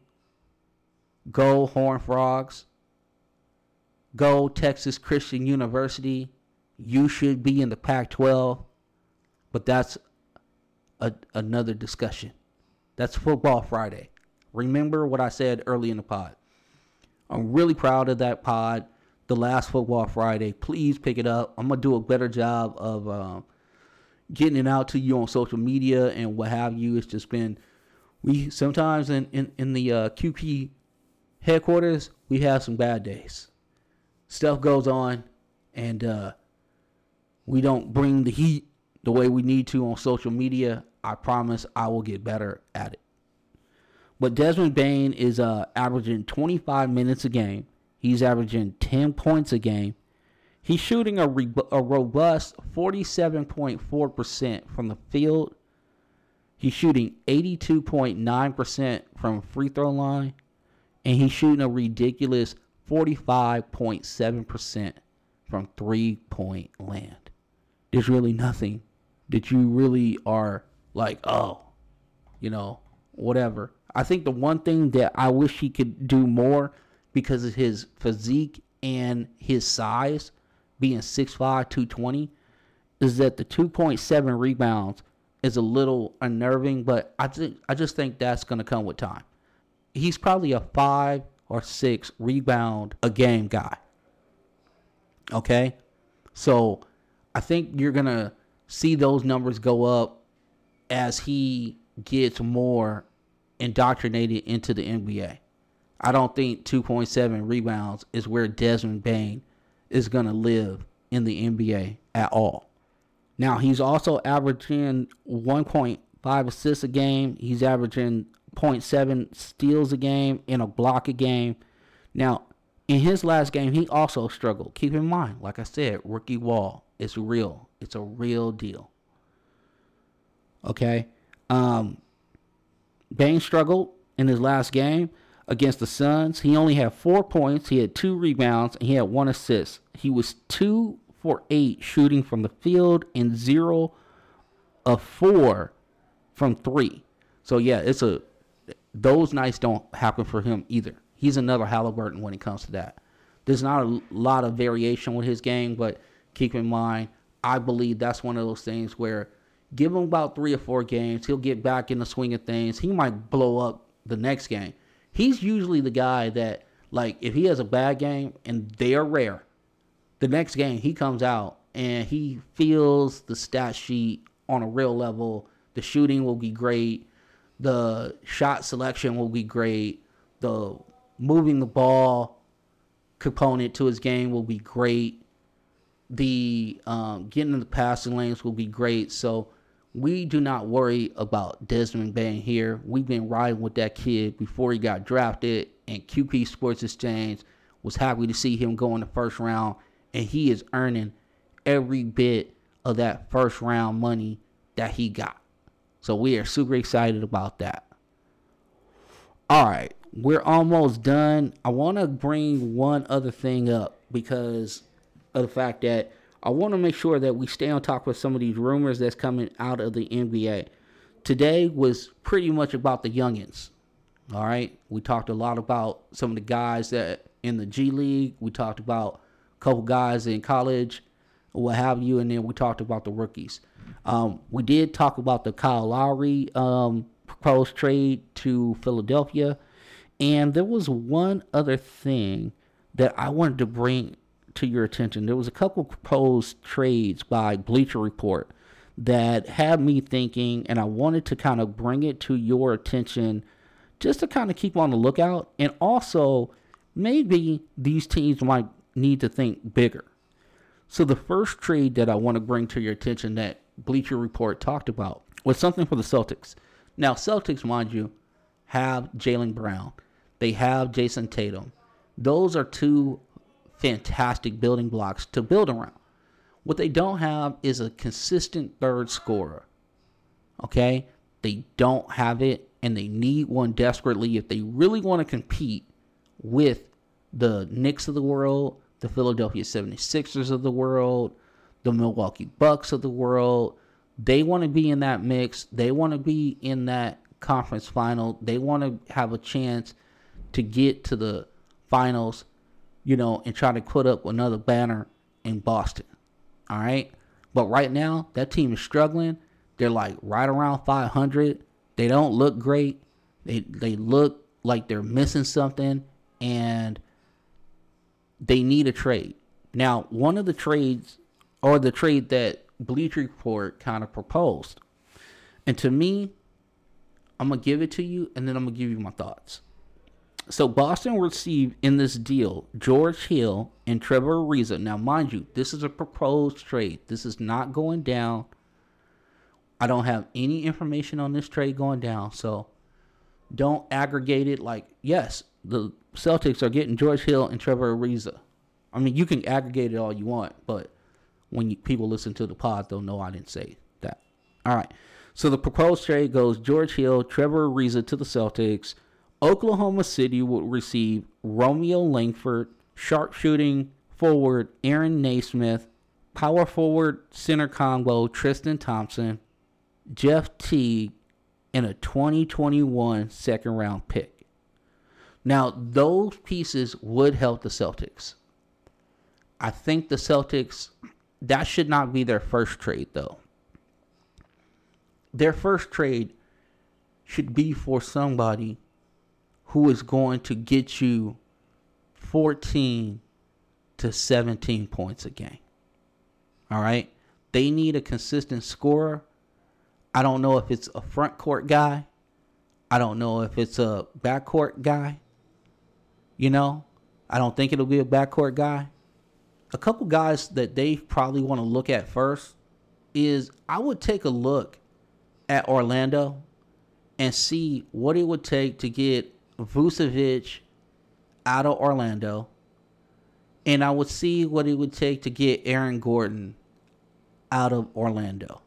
Speaker 1: Go Horn Frogs. Go Texas Christian University. You should be in the Pac 12. But that's a, another discussion. That's Football Friday. Remember what I said early in the pod. I'm really proud of that pod. The last Football Friday. Please pick it up. I'm going to do a better job of um, getting it out to you on social media and what have you. It's just been, we sometimes in, in, in the uh, QP headquarters, we have some bad days. Stuff goes on, and uh, we don't bring the heat the way we need to on social media. I promise I will get better at it. But Desmond Bane is uh, averaging 25 minutes a game. He's averaging 10 points a game. He's shooting a, re- a robust 47.4% from the field. He's shooting 82.9% from free throw line. And he's shooting a ridiculous 45.7% from three point land. There's really nothing that you really are like, oh, you know, whatever. I think the one thing that I wish he could do more because of his physique and his size being 6'5, 220, is that the 2.7 rebounds is a little unnerving, but I think I just think that's going to come with time. He's probably a 5 or 6 rebound a game guy. Okay? So, I think you're going to see those numbers go up as he gets more indoctrinated into the NBA. I don't think 2.7 rebounds is where Desmond Bane is going to live in the NBA at all. Now, he's also averaging 1.5 assists a game. He's averaging 0.7 steals a game and a block a game. Now, in his last game, he also struggled. Keep in mind, like I said, rookie wall It's real. It's a real deal. Okay? Um, Bane struggled in his last game against the Suns. He only had four points. He had two rebounds and he had one assist. He was two for eight shooting from the field and zero of four from three. So yeah, it's a those nights don't happen for him either. He's another Haliburton when it comes to that. There's not a lot of variation with his game, but keep in mind, I believe that's one of those things where give him about three or four games, he'll get back in the swing of things. He might blow up the next game he's usually the guy that like if he has a bad game and they are rare, the next game he comes out and he feels the stat sheet on a real level. The shooting will be great. The shot selection will be great. The moving the ball component to his game will be great. The um, getting in the passing lanes will be great. So we do not worry about Desmond Bane here. We've been riding with that kid before he got drafted, and QP Sports Exchange was happy to see him go in the first round, and he is earning every bit of that first round money that he got. So we are super excited about that. All right, we're almost done. I want to bring one other thing up because of the fact that I want to make sure that we stay on top of some of these rumors that's coming out of the NBA. Today was pretty much about the youngins. All right, we talked a lot about some of the guys that in the G League. We talked about a couple guys in college, what have you, and then we talked about the rookies. Um, we did talk about the Kyle Lowry um, proposed trade to Philadelphia, and there was one other thing that I wanted to bring to your attention. There was a couple proposed trades by Bleacher Report that had me thinking, and I wanted to kind of bring it to your attention just to kind of keep on the lookout. And also, maybe these teams might need to think bigger. So, the first trade that I want to bring to your attention that Bleacher Report talked about was something for the Celtics. Now, Celtics, mind you, have Jaylen Brown, they have Jayson Tatum. Those are two fantastic building blocks to build around. What they don't have is a consistent third scorer. Okay? They don't have it, and they need one desperately if they really want to compete with the Knicks of the world, the Philadelphia 76ers of the world, the Milwaukee Bucks of the world. They want to be in that mix. They want to be in that conference final. They want to have a chance to get to the finals you know, and try to put up another banner in Boston. All right. But right now, that team is struggling. They're like right around 500. They don't look great. They they look like they're missing something, and they need a trade. Now, one of the trades, or the trade that Bleach Report kind of proposed, and to me, I'm gonna give it to you, and then I'm gonna give you my thoughts. So Boston received in this deal George Hill and Trevor Ariza. Now, mind you, this is a proposed trade. This is not going down. I don't have any information on this trade going down, so don't aggregate it like yes, the Celtics are getting George Hill and Trevor Ariza. I mean, you can aggregate it all you want, but when you, people listen to the pod, they'll know I didn't say that. All right. So the proposed trade goes George Hill, Trevor Ariza to the Celtics. Oklahoma City will receive Romeo Langford, sharpshooting forward Aaron Nesmith, power forward center combo Tristan Thompson, Jeff Teague, and a 2021 second round pick. Now, those pieces would help the Celtics. I think the Celtics, that should not be their first trade, though. Their first trade should be for somebody who is going to get you 14 to 17 points a game. All right? They need a consistent scorer. I don't know if it's a front court guy. I don't know if it's a backcourt guy. You know, I don't think it'll be a backcourt guy. A couple guys that they probably want to look at first is I would take a look at Orlando and see what it would take to get Vucevic out of Orlando. And I would see what it would take to get Aaron Gordon out of Orlando.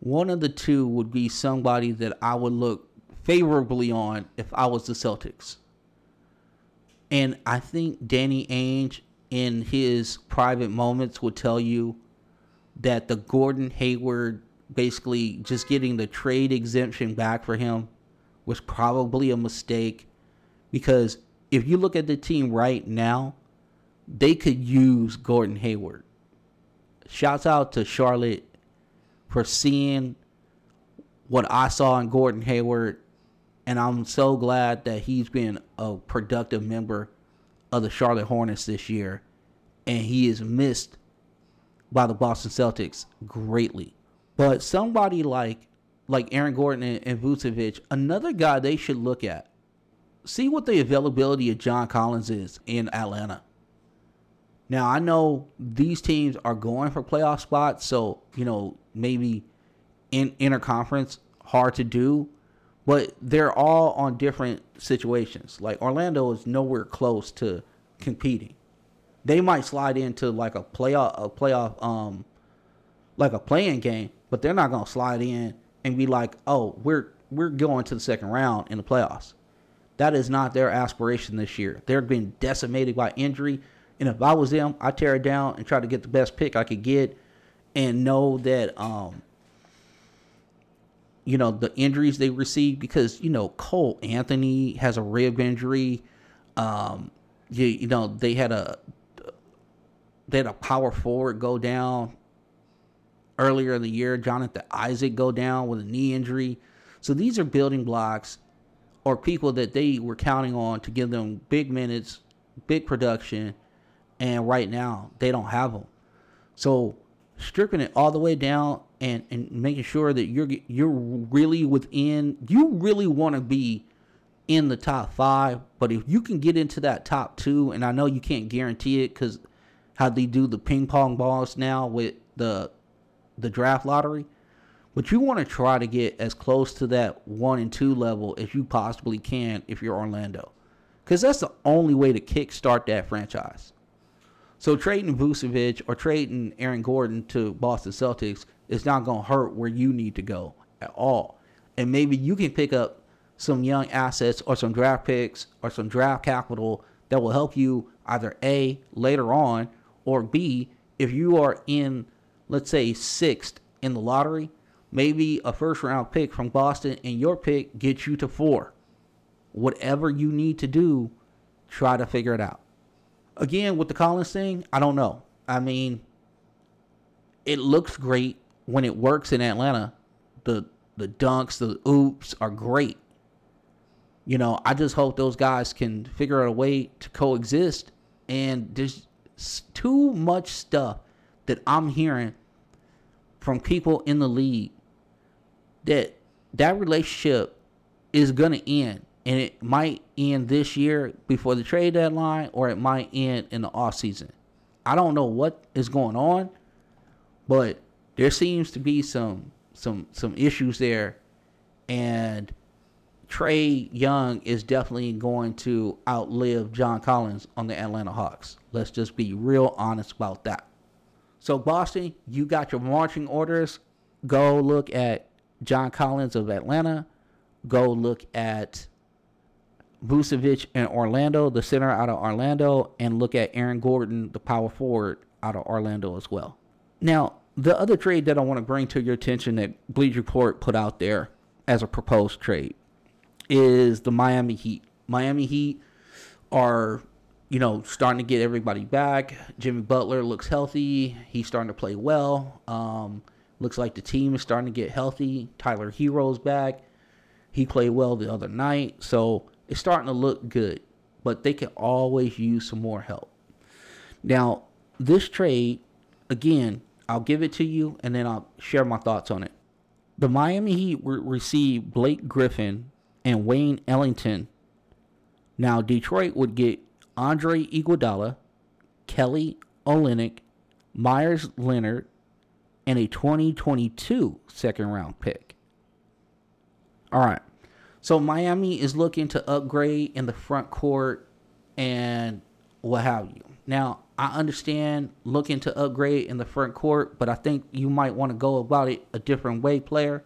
Speaker 1: One of the two would be somebody that I would look favorably on if I was the Celtics. And I think Danny Ainge, in his private moments, would tell you that the Gordon Hayward, basically just getting the trade exemption back for him, was probably a mistake. Because if you look at the team right now, they could use Gordon Hayward. Shouts out to Charlotte for seeing what I saw in Gordon Hayward and I'm so glad that he's been a productive member of the Charlotte Hornets this year, and he is missed by the Boston Celtics greatly. But somebody like like Aaron Gordon and, and Vucevic, another guy they should look at. See what the availability of John Collins is in Atlanta. Now I know these teams are going for playoff spots, so you know maybe in interconference hard to do but they're all on different situations. Like Orlando is nowhere close to competing. They might slide into like a playoff, a playoff, um, like a playing game, but they're not gonna slide in and be like, "Oh, we're we're going to the second round in the playoffs." That is not their aspiration this year. They're being decimated by injury, and if I was them, I tear it down and try to get the best pick I could get, and know that um, you know the injuries they received because you know Cole Anthony has a rib injury. Um, you, you know they had a they had a power forward go down earlier in the year. Jonathan Isaac go down with a knee injury. So these are building blocks or people that they were counting on to give them big minutes, big production, and right now they don't have them. So stripping it all the way down and and making sure that you're you're really within you really want to be in the top five but if you can get into that top two and i know you can't guarantee it because how they do the ping pong balls now with the the draft lottery but you want to try to get as close to that one and two level as you possibly can if you're orlando because that's the only way to kickstart that franchise. So trading Vucevic or trading Aaron Gordon to Boston Celtics is not going to hurt where you need to go at all. And maybe you can pick up some young assets or some draft picks or some draft capital that will help you either A, later on, or B, if you are in, let's say, sixth in the lottery, maybe a first round pick from Boston and your pick gets you to four. Whatever you need to do, try to figure it out. Again, with the Collins thing, I don't know. I mean, it looks great when it works in Atlanta. The the dunks, the oops are great. You know, I just hope those guys can figure out a way to coexist. And there's too much stuff that I'm hearing from people in the league that that relationship is to end and it might end this year before the trade deadline or it might end in the off season. I don't know what is going on, but there seems to be some some some issues there and Trae Young is definitely going to outlive John Collins on the Atlanta Hawks. Let's just be real honest about that. So, Boston, you got your marching orders. Go look at John Collins of Atlanta. Go look at Vucevic in Orlando, the center out of Orlando, and look at Aaron Gordon, the power forward out of Orlando as well. Now, the other trade that I want to bring to your attention that Bleacher Report put out there as a proposed trade is the Miami Heat. Miami Heat are, you know, starting to get everybody back. Jimmy Butler looks healthy. He's starting to play well. Um, looks like the team is starting to get healthy. Tyler Herro's back. He played well the other night. So it's starting to look good. But they can always use some more help. Now, this trade, again, I'll give it to you and then I'll share my thoughts on it. The Miami Heat re- received Blake Griffin and Wayne Ellington. Now, Detroit would get Andre Iguodala, Kelly Olynyk, Meyers Leonard, and a 2022 second round pick. All right. So Miami is looking to upgrade in the front court and what have you. Now, I understand looking to upgrade in the front court, but I think you might want to go about it a different way, player.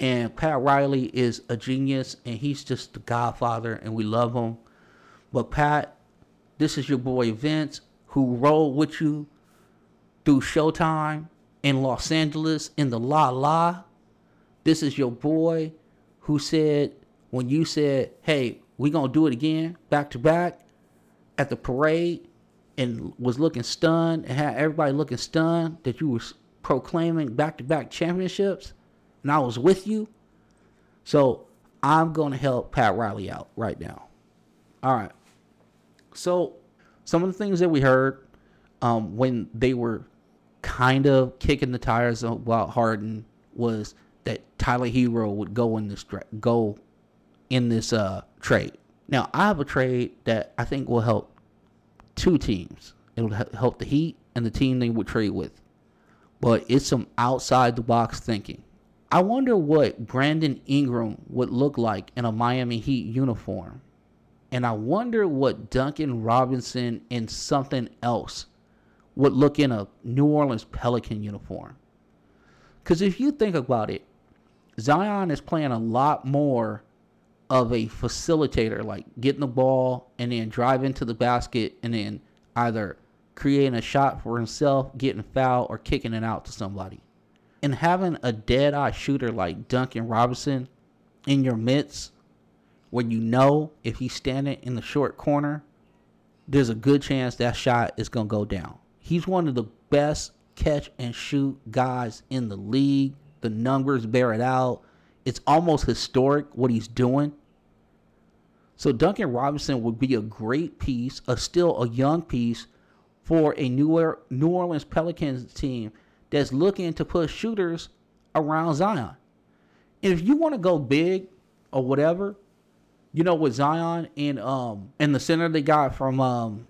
Speaker 1: And Pat Riley is a genius, and he's just the godfather, and we love him. But Pat, this is your boy Vince, who rolled with you through Showtime in Los Angeles in the La La. This is your boy who said when you said, "Hey, we're gonna do it again, back to back," at the parade and was looking stunned and had everybody looking stunned that you were proclaiming back to back championships and I was with you. So I'm going to help Pat Riley out right now. All right. So some of the things that we heard um, when they were kind of kicking the tires about Harden was that Tyler Herro would go in this go in this uh, trade. Now I have a trade that I think will help two teams. It would help the Heat and the team they would trade with. But it's some outside the box thinking. I wonder what Brandon Ingram would look like in a Miami Heat uniform. And I wonder what Duncan Robinson and something else would look in a New Orleans Pelican uniform. Because if you think about it, Zion is playing a lot more of a facilitator, like getting the ball and then driving to the basket and then either creating a shot for himself, getting foul, or kicking it out to somebody. And having a dead eye shooter like Duncan Robinson in your midst, where you know if he's standing in the short corner, there's a good chance that shot is going to go down. He's one of the best catch and shoot guys in the league. The numbers bear it out. It's almost historic what he's doing. So Duncan Robinson would be a great piece, a still a young piece for a New New Orleans Pelicans team that's looking to put shooters around Zion. And if you want to go big or whatever, you know, with Zion and um and the center they got from um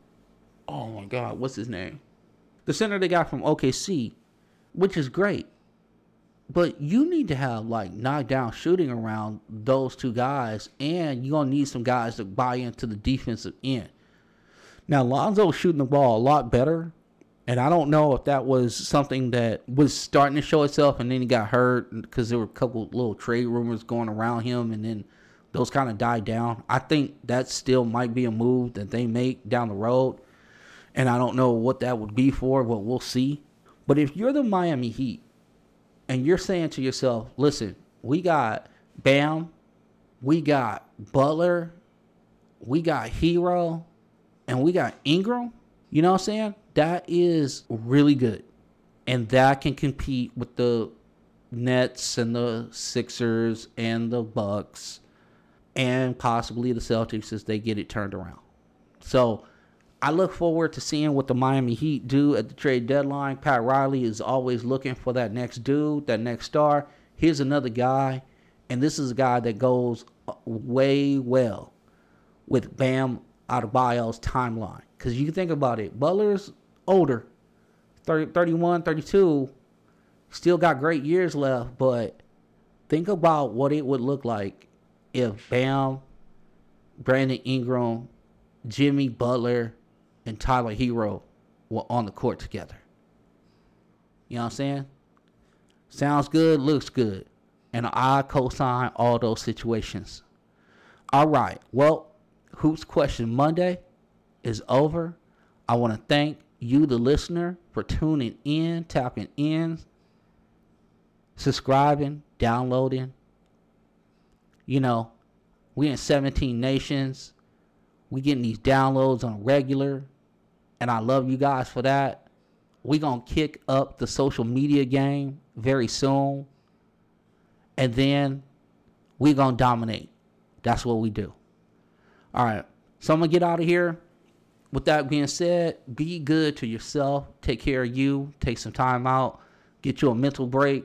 Speaker 1: oh my god, what's his name? The center they got from OKC, which is great. But you need to have like knockdown shooting around those two guys, and you're gonna need some guys to buy into the defensive end. Now Lonzo's shooting the ball a lot better, and I don't know if that was something that was starting to show itself, and then he got hurt because there were a couple little trade rumors going around him, and then those kind of died down. I think that still might be a move that they make down the road, and I don't know what that would be for, but we'll see. But if you're the Miami Heat and you're saying to yourself, listen, we got Bam, we got Butler, we got Herro, and we got Ingram, you know what I'm saying? That is really good. And that can compete with the Nets and the Sixers and the Bucks and possibly the Celtics as they get it turned around. So I look forward to seeing what the Miami Heat do at the trade deadline. Pat Riley is always looking for that next dude, that next star. Here's another guy, and this is a guy that goes uh, way well with Bam Adebayo's timeline. Because you think about it, Butler's older, 30, 31, 32, still got great years left, but think about what it would look like if Bam, Brandon Ingram, Jimmy Butler, and Tyler Herro were on the court together. You know what I'm saying? Sounds good, looks good. And I co sign all those situations. All right. Well, Hoops Question Monday is over. I want to thank you, the listener, for tuning in, tapping in, subscribing, downloading. You know, we in 17 nations. We getting these downloads on a regular. And I love you guys for that. We gonna kick up the social media game very soon. And then we gonna dominate. That's what we do. All right. So I'm gonna get out of here. With that being said, be good to yourself. Take care of you. Take some time out. Get you a mental break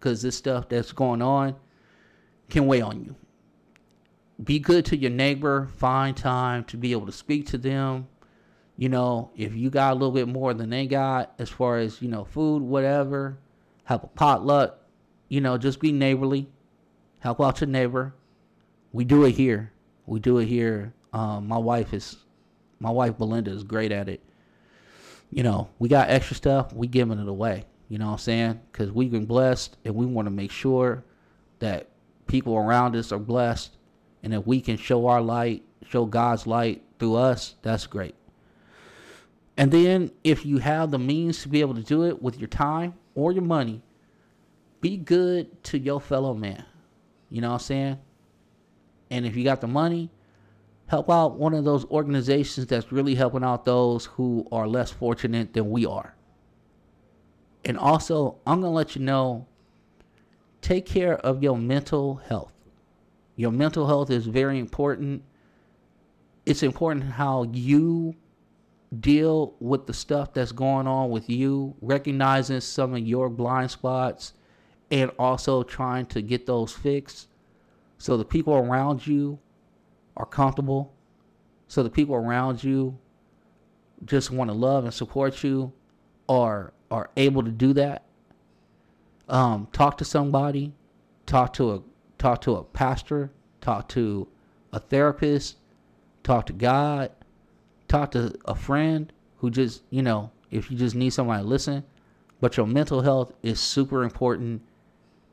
Speaker 1: because this stuff that's going on can weigh on you. Be good to your neighbor. Find time to be able to speak to them. You know, if you got a little bit more than they got as far as, you know, food, whatever, have a potluck, you know, just be neighborly. Help out your neighbor. We do it here. We do it here. Um, my wife is my wife Belinda is great at it. You know, we got extra stuff, we giving it away. You know what I'm saying? Because we've been blessed, and we want to make sure that people around us are blessed, and if we can show our light, show God's light through us, that's great. And then, if you have the means to be able to do it with your time or your money, be good to your fellow man. You know what I'm saying? And if you got the money, help out one of those organizations that's really helping out those who are less fortunate than we are. And also, I'm going to let you know take care of your mental health. Your mental health is very important. It's important how you deal with the stuff that's going on with you, recognizing some of your blind spots, and also trying to get those fixed so the people around you are comfortable, so the people around you just want to love and support you, are are able to do that. Um, talk to somebody, talk to a talk to a pastor, talk to a therapist, talk to God, talk to a friend who just you know if you just need somebody to listen. But your mental health is super important,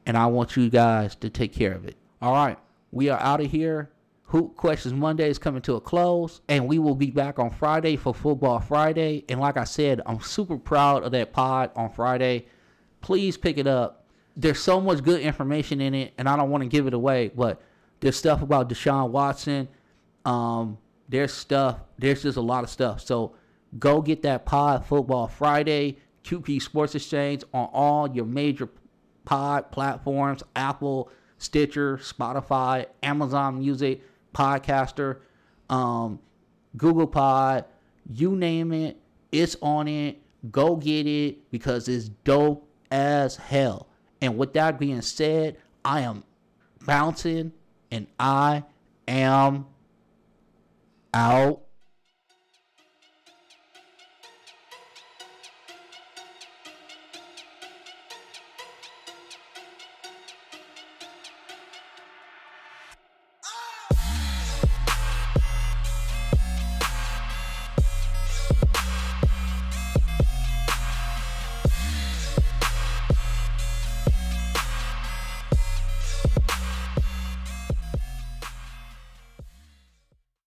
Speaker 1: and I want you guys to take care of it. All right, we are out of here. Hoop Questions Monday is coming to a close, and we will be back on Friday for Football Friday. And like I said, I'm super proud of that pod on Friday. Please pick it up. There's so much good information in it, and I don't want to give it away, but there's stuff about Deshaun Watson. Um, there's stuff. There's just a lot of stuff. So go get that pod Football Friday, QP Sports Exchange on all your major pod platforms Apple, Stitcher, Spotify, Amazon Music podcaster, um, Google Pod, you name it, it's on it. Go get it because it's dope as hell. And with that being said, I am bouncing and I am out.